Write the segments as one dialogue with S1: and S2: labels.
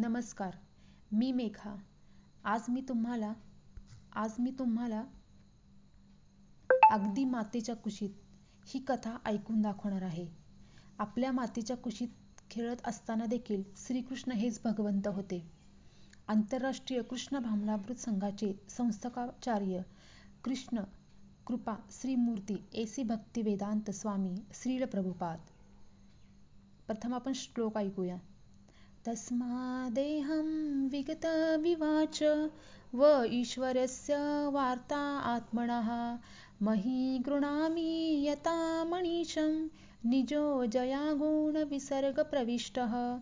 S1: नमस्कार मी मेघा. आज मी तुम्हाला आज मी तुम्हाला अगदी मातेच्या कुशीत ही कथा ऐकून दाखवणार आहे. आपल्या मातेच्या कुशीत खेळत असताना देखील श्रीकृष्ण हेच भगवंत होते. आंतरराष्ट्रीय कृष्ण भावनामृत संघाचे संस्थाचार्य कृष्ण कृपा श्रीमूर्ती एसी भक्ती वेदांत स्वामी श्रील प्रभुपाद. प्रथम आपण श्लोक ऐकूया. तस्मादेहं विगतविवाच व ईश्वरस्य वार्ता आत्मनः। मही गृणामि यथा मणिशं निजो जयागुणविसर्गप्रविष्टः।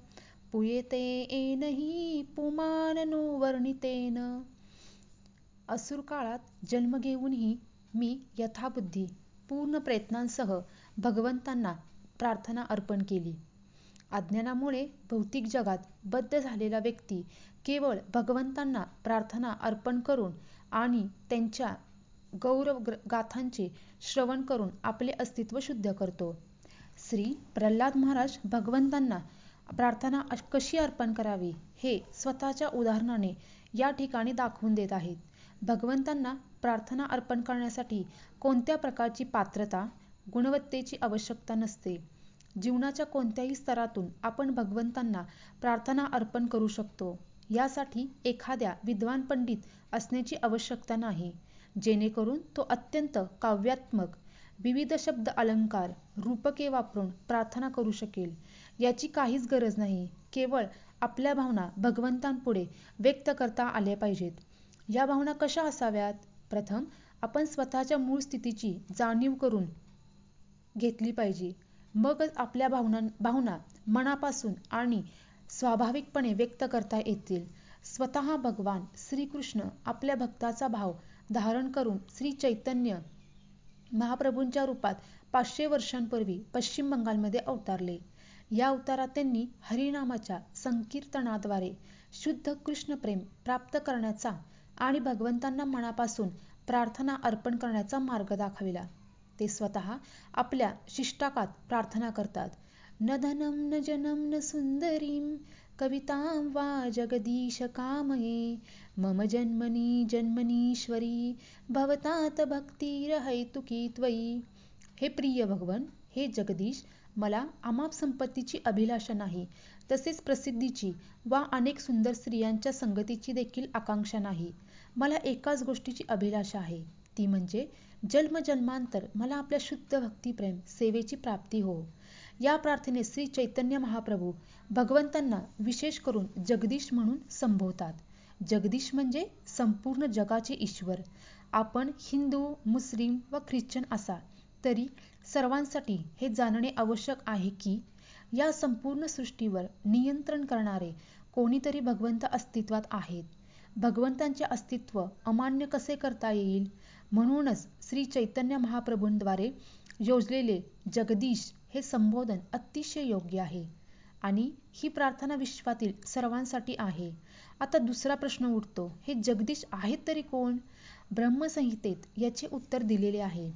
S1: पुयेते येन हि पुमाननो वर्णितेन। असुर काळात जन्म घेऊनही मी यथाबुद्धी पूर्ण प्रयत्नांसह भगवंतांना प्रार्थना अर्पण केली अज्ञानामुळे भौतिक जगात बद्ध झालेला व्यक्ती केवळ भगवंतांना प्रार्थना अर्पण करून आणि त्यांच्या गौरव गाथांचे श्रवण करून आपले अस्तित्व शुद्ध करतो. श्री प्रल्हाद महाराज भगवंतांना प्रार्थना कशी अर्पण करावी हे स्वतःच्या उदाहरणाने या ठिकाणी दाखवून देत आहेत. भगवंतांना प्रार्थना अर्पण करण्यासाठी कोणत्या प्रकारची पात्रता गुणवत्तेची आवश्यकता नसते. जीवनाच्या कोणत्याही स्तरातून आपण भगवंतांना प्रार्थना अर्पण करू शकतो. यासाठी एखाद्या विद्वान पंडित असण्याची आवश्यकता नाही. जेणेकरून तो अत्यंत काव्यात्मक विविध शब्द अलंकार रूपके वापरून प्रार्थना करू शकेल. याची काहीच गरज नाही. केवळ आपल्या भावना भगवंतांपुढे व्यक्त करता आल्या पाहिजेत. या भावना कशा असाव्यात? प्रथम आपण स्वतःच्या मूळ स्थितीची जाणीव करून घेतली पाहिजे. मगच आपल्या भावना भावना मनापासून आणि स्वाभाविकपणे व्यक्त करता येतील. स्वतः भगवान श्रीकृष्ण आपल्या भक्ताचा भाव धारण करून श्री चैतन्य महाप्रभूंच्या रूपात पाचशे वर्षांपूर्वी पश्चिम बंगालमध्ये अवतारले. या अवतारात त्यांनी हरिनामाच्या संकीर्तनाद्वारे शुद्ध कृष्ण प्रेम प्राप्त करण्याचा आणि भगवंतांना मनापासून प्रार्थना अर्पण करण्याचा मार्ग दाखविला. ते स्वतः आपल्या शिष्टाकात प्रार्थना करतात. न धनम न जनम न सुंदरीम कवितां वा जगदीश कामये. मम जन्मनी जन्मनीश्वरी भवतात भक्तिरहैतुकी त्वयी. हे प्रिय भगवन हे जगदीश मला अमाप संपत्तीची अभिलाषा नाही. तसेच प्रसिद्धीची वा अनेक सुंदर स्त्रियांच्या संगतीची देखील आकांक्षा नाही. मला एकाच गोष्टीची अभिलाषा आहे. ती म्हणजे जन्मजन्मांतर मला आपल्या शुद्ध भक्तिप्रेम सेवेची प्राप्ती हो. या प्रार्थनेत श्री चैतन्य महाप्रभू भगवंतांना विशेष करून जगदीश म्हणून संबोधतात. जगदीश म्हणजे संपूर्ण जगाचे ईश्वर. आपण हिंदू मुस्लिम व ख्रिश्चन असा तरी सर्वांसाठी हे जाणणे आवश्यक आहे की या संपूर्ण सृष्टीवर नियंत्रण करणारे कोणीतरी भगवंत अस्तित्वात आहेत. भगवंतांचे अस्तित्व अमान्य कसे करता येईल? म्हणूनच श्री चैतन्य महाप्रभूंद्वारे योजलेले जगदीश हे संबोधन अतिशय योग्य आहे. आणि ही प्रार्थना विश्वातील सर्वांसाठी आहे. आता दुसरा प्रश्न उठतो हे जगदीश आहेत तरी कोण? ब्रह्मसंहितेत याचे उत्तर दिलेले आहे.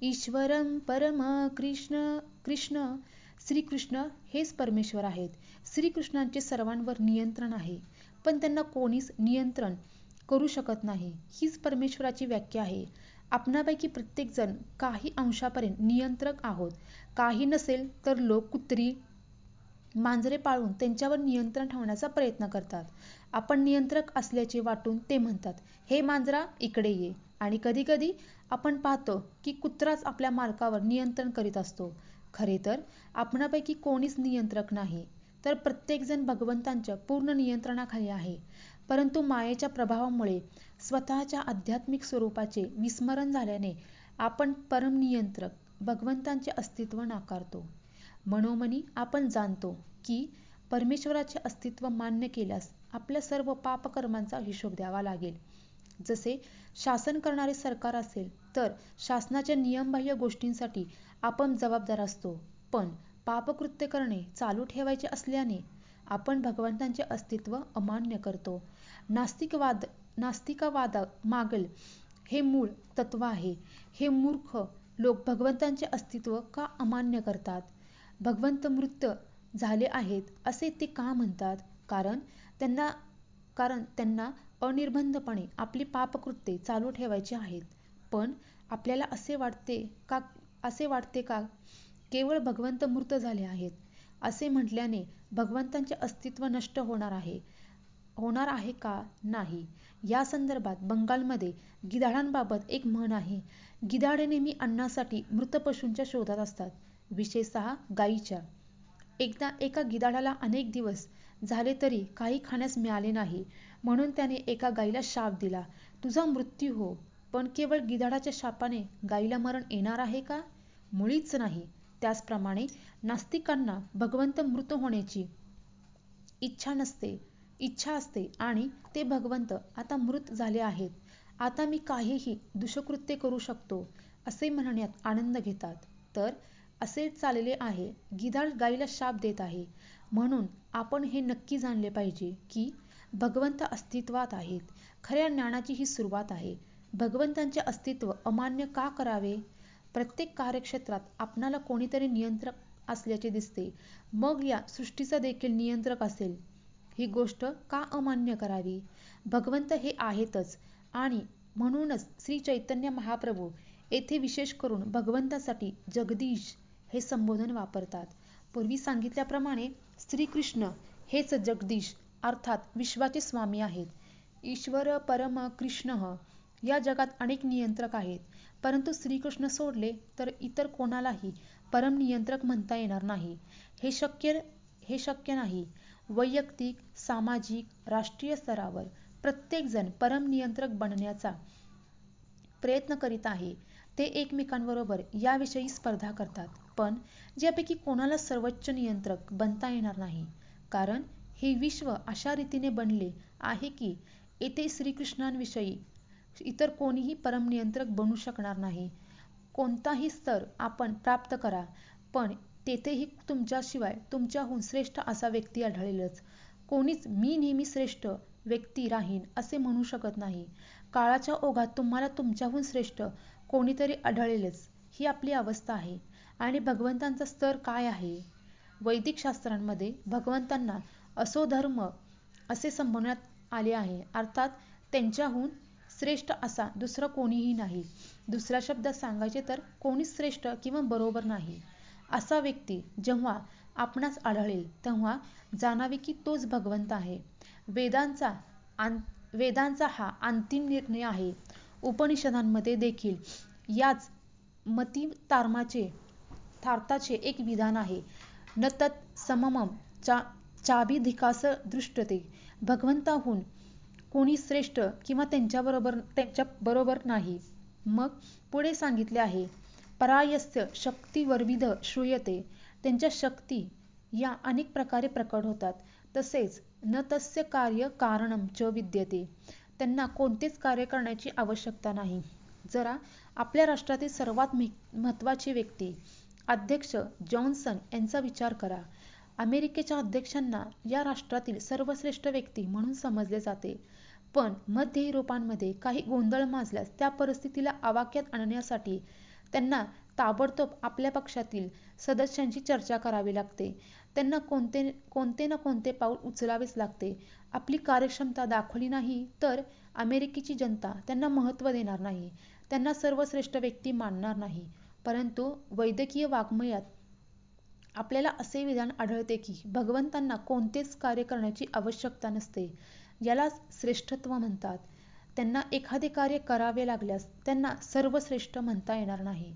S1: ईश्वरम परम कृष्ण कृष्ण श्रीकृष्ण हेच परमेश्वर आहेत. श्रीकृष्णांचे सर्वांवर नियंत्रण आहे. पण त्यांना कोणीच नियंत्रण करू शकत नाही. हीच परमेश्वराची व्याख्या आहे. आपणापैकी प्रत्येकजण काही अंशापर्यंत नियंत्रक आहोत. काही नसेल तर लोक कुत्री मांजरे पाळून त्यांच्यावर नियंत्रण ठेवण्याचा प्रयत्न करतात. आपण नियंत्रक असल्याचे वाटून ते म्हणतात हे मांजरा इकडे ये. आणि कधीकधी आपण पाहतो की कुत्राच आपल्या मालकावर नियंत्रण करीत असतो. खरे तर आपणापैकी कोणीच नियंत्रक नाही. तर प्रत्येकजण भगवंतांच्या पूर्ण नियंत्रणाखाली आहे. परंतु मायेच्या प्रभावामुळे स्वतःच्या आध्यात्मिक स्वरूपाचे विस्मरण झाल्याने आपण परमनियंत्रक भगवंतांचे अस्तित्व नाकारतो. मनोमनी आपण जाणतो की परमेश्वराचे अस्तित्व मान्य केल्यास आपल्या सर्व पापकर्मांचा हिशोब द्यावा लागेल. जसे शासन करणारे सरकार असेल तर शासनाच्या नियमबाह्य गोष्टींसाठी आपण जबाबदार असतो. पण पापकृत्य करणे चालू ठेवायचे असल्याने आपण भगवंतांचे अस्तित्व अमान्य करतो. नास्तिकवाद नास्तिकवाद मागल हे मूळ तत्व आहे. हे मूर्ख लोक भगवंतांचे अस्तित्व का अमान्य करतात? भगवंत मृत झाले आहेत असे ते का म्हणतात? कारण त्यांना कारण त्यांना अनिर्बंधपणे आपली पापकृत्ये चालू ठेवायची आहेत. पण आपल्याला असे वाटते का असे वाटते का? केवळ भगवंत मूर्त झाले आहेत. असे म्हटल्याने भगवंतांचे अस्तित्व नष्ट होणार आहे. होणार आहे का? नाही. या संदर्भात बंगालमध्ये गिधाडांबाबत एक म्हण आहे. गिधाडे नेहमी अन्नासाठी मृत पशूंच्या शोधात असतात. विशेषतः गायीच्या एकदा एका गिधाडाला अनेक दिवस झाले तरी काही खाण्यास मिळाले नाही. म्हणून त्याने एका गायीला शाप दिला. तुझा मृत्यू हो. पण केवळ गिधाडाच्या शापाने गायीला मरण येणार आहे का? मुळीच नाही. त्याचप्रमाणे नास्तिकांना भगवंत मृत होण्याची इच्छा नसते इच्छा असते आणि ते भगवंत आता मृत झाले आहेत. आता मी काहीही दुष्कृत्य करू शकतो असे म्हणण्यात आनंद घेतात. तर असे चालले आहे. गिधाड गाईला शाप देत आहे. म्हणून आपण हे नक्की जाणले पाहिजे की भगवंत अस्तित्वात आहेत. खऱ्या ज्ञानाची ही सुरुवात आहे. भगवंतांचे अस्तित्व अमान्य का करावे? प्रत्येक कार्यक्षेत्रात आपणाला कोणीतरी नियंत्रक असल्याचे दिसते. मग या सृष्टीचा देखील नियंत्रक असेल. ही गोष्ट का अमान्य करावी? भगवंत हे आहेतच आणि म्हणूनच श्री चैतन्य महाप्रभू येथे विशेष करून भगवंतासाठी जगदीश हे संबोधन वापरतात. पूर्वी सांगितल्याप्रमाणे श्रीकृष्ण हेच जगदीश अर्थात विश्वाचे स्वामी आहेत. ईश्वर परम कृष्ण या जगात अनेक नियंत्रक आहेत. परंतु श्रीकृष्ण सोडले तर इतर कोणालाही परम नियंत्रक म्हणता येणार नाही. हे शक्य हे शक्य नाही. वैयक्तिक सामाजिक राष्ट्रीय स्तरावर प्रत्येकजण परम नियंत्रक बनण्याचा प्रयत्न करीत आहे. ते एकमेकांबरोबर याविषयी स्पर्धा करतात. पण ज्यापैकी कोणाला सर्वोच्च नियंत्रक बनता येणार नाही? कारण हे विश्व अशा रीतीने बनले आहे की येथे श्रीकृष्णांविषयी इतर कोणीही परम नियंत्रक बनू शकणार नाही. कोणताही स्तर आपण प्राप्त करा पण तेथेही तुमच्याशिवाय तुमच्याहून श्रेष्ठ असा व्यक्ती आढळेलच. कोणीच मी नेहमी श्रेष्ठ व्यक्ती राहीन असे म्हणू शकत नाही. काळाच्या ओघात तुम्हाला तुमच्याहून श्रेष्ठ कोणीतरी आढळेलच ही आपली अवस्था आहे. आणि भगवंतांचा स्तर काय आहे? वैदिक शास्त्रांमध्ये भगवंतांना असो धर्म असे संबोधण्यात आले आहे. अर्थात त्यांच्याहून श्रेष्ठ असा दुसरा कोणीही नाही. दुसऱ्या शब्दात सांगायचे तर कोणीच श्रेष्ठ किंवा बरोबर नाही. असा व्यक्ती जेव्हा आपणास आढळेल तेव्हा जाणावे की तोच भगवंत आहे. वेदांचा आं वेदांचा हा अंतिम निर्णय आहे. उपनिषदांमध्ये देखील याच मती तारमाचे थार्ताचे एक विधान आहे. न तत् सममम चा चाभिधिकास दृष्टते. भगवंताहून कोणी श्रेष्ठ किंवा त्यांच्याबरोबर त्यांच्या बरोबर नाही. मग पुढे सांगितले आहे परायस्य शक्तीवरविध श्रूयते. त्यांच्या शक्ती या अनेक प्रकारे प्रकट होतात. तसेच न तस्य कार्य कारणम च विद्यते. त्यांना कोणतेच कार्य करण्याची आवश्यकता नाही. जरा आपल्या राष्ट्रातील सर्वात महत्वाची व्यक्ती अध्यक्ष जॉन्सन यांचा विचार करा. अमेरिकेच्या अध्यक्षांना या राष्ट्रातील सर्वश्रेष्ठ व्यक्ती म्हणून समजले जाते. पण मध्य युरोपामध्ये काही गोंधळ माजल्यास त्या परिस्थितीला आवाक्यात आणण्यासाठी त्यांना ताबडतोब आपल्या पक्षातील सदस्यांची चर्चा करावी लागते. त्यांना कोणते कोणते ना कोणते पाऊल उचलावेच लागते. आपली कार्यक्षमता दाखवली नाही तर अमेरिकेची जनता त्यांना महत्त्व देणार नाही. त्यांना सर्वश्रेष्ठ व्यक्ती मानणार नाही. परंतु वैद्यकीय वाङ्मयात आपल्याला असे विधान आढळते की भगवंतांना कोणतेच कार्य करण्याची आवश्यकता नसते. यालाच श्रेष्ठत्व म्हणतात. त्यांना एखादे कार्य करावे लागल्यास त्यांना सर्वश्रेष्ठ म्हणता येणार नाही.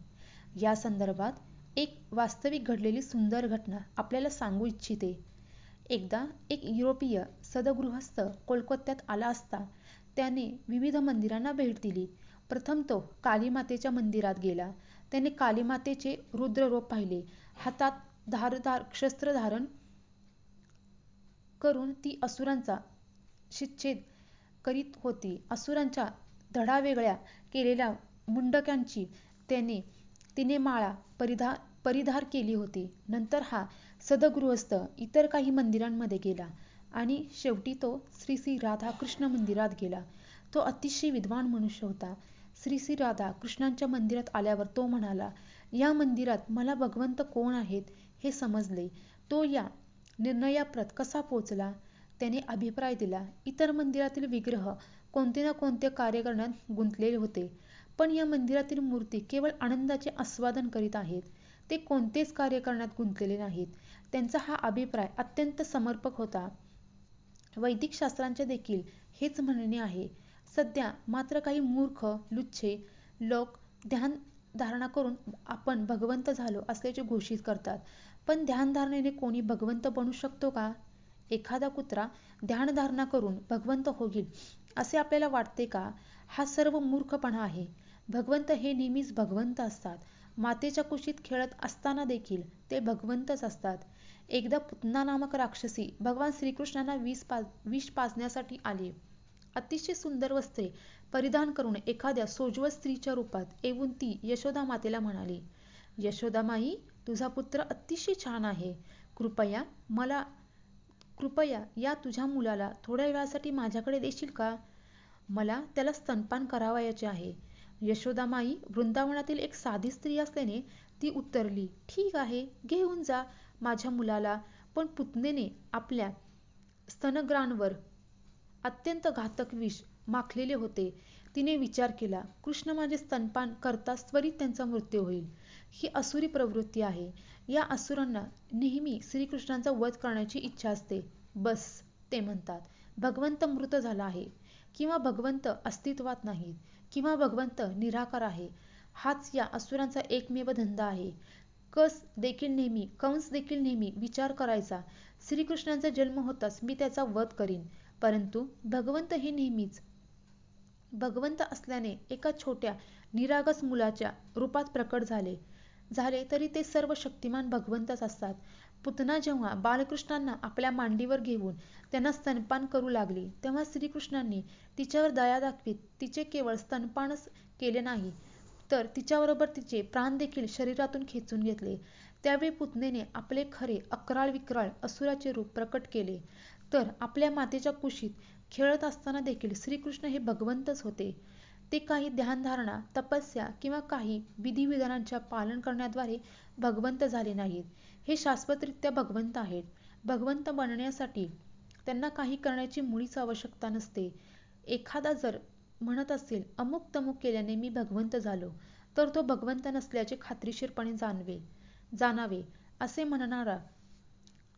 S1: या संदर्भात एक वास्तविक घडलेली सुंदर घटना आपल्याला सांगू इच्छिते. एकदा एक युरोपीय सदगृहस्थ कोलकात्यात आला असता त्याने विविध मंदिरांना भेट दिली. प्रथम तो कालीमातेच्या मंदिरात गेला. त्याने कालीमातेचे रुद्ररूप पाहिले. हातात धारदार शस्त्र धारण करून ती असुरांचा शिच्छेद करीत होती. असुरांच्या धडावेगळ्या केलेल्या मुंडक्यांची त्याने तिने माळा परिधा परिधार केली होती. नंतर हा सदगृहस्थ इतर काही मंदिरांमध्ये गेला आणि शेवटी तो श्री श्री राधा कृष्ण मंदिरात गेला. तो अतिशय विद्वान मनुष्य होता. श्री श्री राधा कृष्णांच्या मंदिरात आल्यावर तो म्हणाला या मंदिरात मला भगवंत कोण आहेत? हे समजले तो या निर्णयाप्रत कसा पोचला त्याने अभिप्राय दिला. इतर मंदिरातील विग्रह कोणते ना कोणते कार्य करण्यात गुंतलेले होते. पण या मंदिरातील मूर्ती केवळ आनंदाचे आस्वादन करीत आहेत. ते कोणतेच कार्य करण्यात गुंतलेले नाहीत. त्यांचा हा अभिप्राय अत्यंत समर्पक होता. वैदिक शास्त्रांचे देखील हेच म्हणणे आहे. सध्या मात्र काही मूर्ख, लुच्छे लोक ध्यान धारणा करून आपण भगवंत झालो असल्याचे घोषित करतात. पण ध्यानधारणेने कोणी भगवंत बनू शकतो का? एखादा कुत्रा ध्यानधारणा करून भगवंत होईल असे आपल्याला वाटते का? हा सर्व मूर्खपणा आहे. भगवंत हे नेहमीच भगवंत असतात. मातेच्या कुशीत खेळत असताना देखील ते भगवंतच असतात. एकदा पुतना नामक राक्षसी भगवान श्रीकृष्णांना विष पाजण्यासाठी आली. अतिशय सुंदर वस्त्रे परिधान करून एखाद्या सोज्वळ स्त्रीच्या रूपात येऊन ती यशोदा मातेला म्हणाली, "यशोदा माई, तुझा पुत्र अतिशय छान आहे. कृपया मला कृपया या तुझ्या मुलाला थोड्या वेळासाठी माझ्याकडे देशील का? मला त्याला स्तनपान करावयाचे आहे. यशोदामाई वृंदावनातील एक साधी स्त्री असल्याने ती उत्तरली, ठीक आहे, घेऊन जा माझ्या मुलाला. पण पुतनेने आपल्या स्तनग्रांवर अत्यंत घातक विष माखलेले होते. तिने विचार केला, कृष्ण माझे स्तनपान करता त्वरित त्यांचा मृत्यू होईल. ही असुरी प्रवृत्ती आहे. या असुरांना नेहमी श्रीकृष्णांचा वध करण्याची इच्छा असते. बस ते म्हणतात, भगवंत मृत झाला आहे किंवा भगवंत अस्तित्वात नाहीत किंवा भगवंत निराकार आहे. हाच या असुरांचा एकमेव धंदा आहे. कस देखील नेहमी कंस देखील नेहमी विचार करायचा, श्रीकृष्णांचा जन्म होताच मी त्याचा वध करीन. परंतु भगवंत हे नेहमीच भगवंत असल्याने एका छोट्या निरागस मुलाच्या रूपात प्रकट झाले. झाले तरी ते सर्व शक्तिमान भगवंतच असतात. पुतना जेव्हा बालकृष्णांना आपल्या मांडीवर घेऊन त्यांना स्तनपान करू लागली तेव्हा श्रीकृष्णांनी तिच्यावर दया दाखवीत तिचे केवळ स्तनपानच केले नाही तर तिच्याबरोबर तिचे प्राण देखील शरीरातून खेचून घेतले. त्यावेळी पुतनेने आपले खरे अक्राळ विक्राळ असुराचे रूप प्रकट केले. तर आपल्या मातेच्या कुशीत खेळत असताना देखील श्रीकृष्ण हे भगवंतच होते. ते काही ध्यानधारणा, तपस्या किंवा काही विधिविधानांच्या पालन करण्याद्वारे भगवंत झाले नाहीत. हे शाश्वतरित्या भगवंत आहेत. भगवंत बनण्यासाठी त्यांना काही करण्याची मुळीच आवश्यकता नसते. एखादा जर म्हणत असेल अमुक तमुक केल्याने मी भगवंत झालो, तर तो भगवंत नसल्याचे खात्रीशीरपणे जाणवे जाणावे. असे म्हणणारा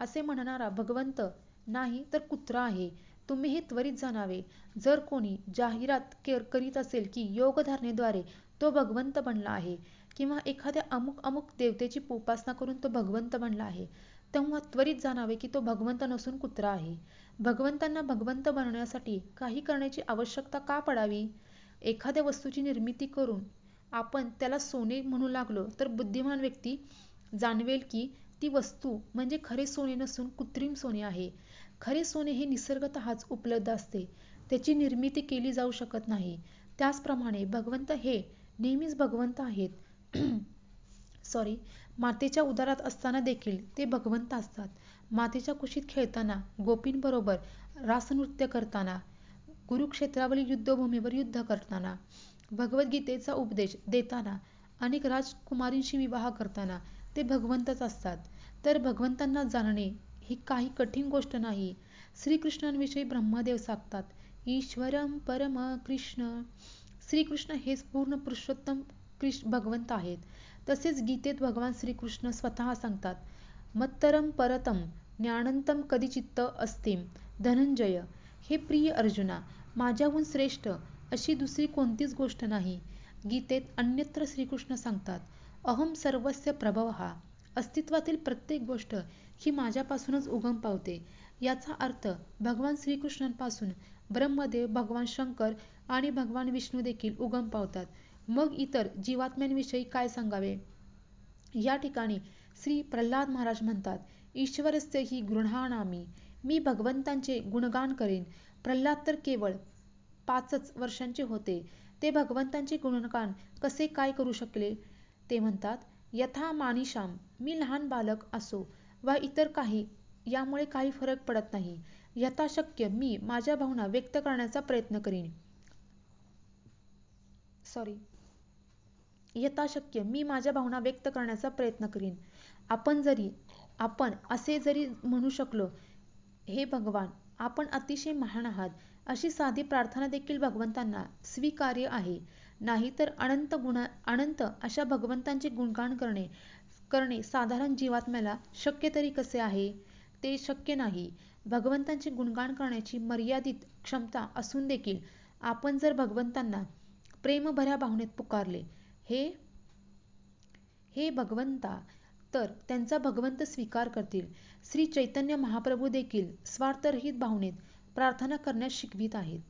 S1: असे म्हणणारा भगवंत नाही तर कुत्रा आहे. तुम्ही हे त्वरित जाणावे. जर कोणी जाहिरात करीत असेल की योगधारणेद्वारे तो भगवंत बनला आहे किंवा एखाद्या अमुक अमुक देवतेची उपासना करून तो भगवंत बनला आहे, तेव्हा त्वरित जाणावे की तो भगवंत नसून कुत्रा आहे. भगवंतांना भगवंत बनवण्यासाठी काही करण्याची आवश्यकता का पडावी? एखाद्या वस्तूची निर्मिती करून आपण त्याला सोने म्हणू लागलो तर बुद्धिमान व्यक्ती जाणवेल की ती वस्तू म्हणजे खरे सोने नसून कृत्रिम सोने आहे. खरे सोने हे निसर्गतःच उपलब्ध असते. त्याची निर्मिती केली जाऊ शकत नाही. त्याचप्रमाणे भगवंत हे नेहमीच भगवंत आहेत. सॉरी मातेच्या उदारात असताना देखील ते भगवंत असतात. मातेच्या कुशीत खेळताना, गोपींबरोबर रासनृत्य करताना, कुरुक्षेत्रावरील युद्धभूमीवर युद्ध करताना, भगवद्गीतेचा उपदेश देताना, अनेक राजकुमारींशी विवाह करताना ते भगवंतच असतात. तर भगवंतांना जाणणे ही काही कठीण गोष्ट नाही. श्रीकृष्णांविषयी ब्रह्मदेव सांगतात, ईश्वरम परम कृष्ण. श्रीकृष्ण हेच पूर्ण पुरुषोत्तम भगवंत आहेत. तसेच गीतेत भगवान श्रीकृष्ण स्वतः सांगतात, मत्तरं परतम ज्ञानतं कदाचित् अस्तिम धनंजय. हे प्रिय अर्जुना, माझ्याहून श्रेष्ठ अशी दुसरी कोणतीच गोष्ट नाही. गीतेत अन्यत्र श्रीकृष्ण सांगतात, अहं सर्वस्य प्रभवः. अस्तित्वातील प्रत्येक गोष्ट ही माझ्यापासूनच उगम पावते. याचा अर्थ भगवान श्रीकृष्णांपासून ब्रह्मदेव, भगवान शंकर आणि भगवान विष्णू देखील उगम पावतात. मग इतर जीवात्म्यांविषयी काय सांगावे? या ठिकाणी श्री प्रल्हाद महाराज म्हणतात, ईश्वरस्य ही गृहाणामी मी भगवंतांचे गुणगान करेन. प्रल्हाद तर केवळ पाचच वर्षांचे होते. ते भगवंतांचे गुणगान कसे काय करू शकले? ते म्हणतात, यथा मनीषाम्. मी लहान बालक असो वा इतर काही यामुळे काही फरक पडत नाही. यथाशक्य मी माझ्या भावना व्यक्त करण्याचा प्रयत्न करीन. सॉरी यथाशक्य मी माझ्या भावना व्यक्त करण्याचा प्रयत्न करीन. आपण जरी आपण असे जरी म्हणू शकलो, हे भगवान, आपण अतिशय महान आहात अशी साधी प्रार्थना देखील भगवंतांना स्वीकार्य आहे नाहीतर अनंत गुणा अनंत अशा भगवंतांचे गुणगान करणे करणे साधारण जीवात्म्याला शक्य तरी कसे आहे? ते शक्य नाही. भगवंतांचे गुणगान करण्याची मर्यादित क्षमता असून देखील आपण जर भगवंतांना प्रेमभऱ्या भावनेत पुकारले हे हे भगवंता तर त्यांचा भगवंत स्वीकार करतील. श्री चैतन्य महाप्रभू देखील स्वार्थरहित भावनेत प्रार्थना करण्यास शिकवित आहेत.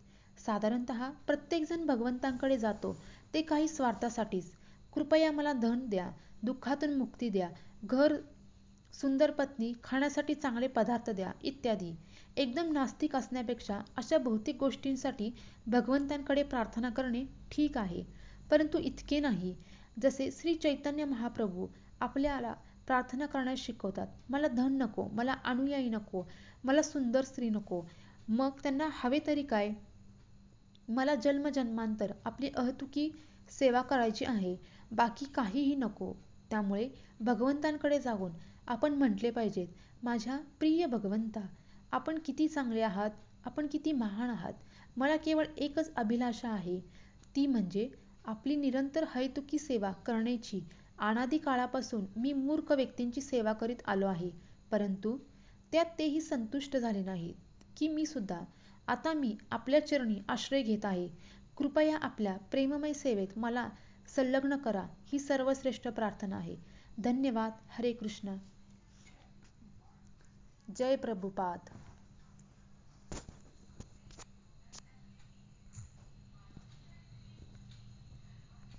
S1: साधारणत प्रत्येकजण भगवंतांकडे जातो. ते काही स्वार्थासाठीच. कृपया मला धन द्या दुःखातून मुक्ती द्या घर सुंदर पत्नी खाण्यासाठी चांगले पदार्थ द्या इत्यादी. एकदम नास्तिक असण्यापेक्षा अशा भौतिक गोष्टींसाठी भगवंतांकडे प्रार्थना करणे ठीक आहे. परंतु इतके नाही. जसे श्री चैतन्य महाप्रभू आपल्याला प्रार्थना करण्यास शिकवतात मला धन नको मला अनुयायी नको मला सुंदर स्त्री नको. मग त्यांना हवे तरी काय? मला जन्मजन्मांतर आपली अहतुकी सेवा करायची आहे. बाकी काहीही नको. त्यामुळे भगवंतांकडे जाऊन आपण म्हटले पाहिजेत माझ्या प्रिय भगवंता आपण किती चांगले आहात आपण किती महान आहात मला केवळ एकच अभिलाषा आहे. ती म्हणजे आपली निरंतर हैतुकी सेवा करण्याची अनादी काळापासून मी मूर्ख व्यक्तींची सेवा करीत आलो आहे. परंतु त्यात तेही संतुष्ट झाले नाहीत की मी सुद्धा आता मी आपल्या चरणी आश्रय घेत आहे. कृपया आपल्या प्रेममय सेवेत मला संलग्न करा. ही सर्वश्रेष्ठ प्रार्थना आहे. धन्यवाद. हरे कृष्ण. जय प्रभुपाद.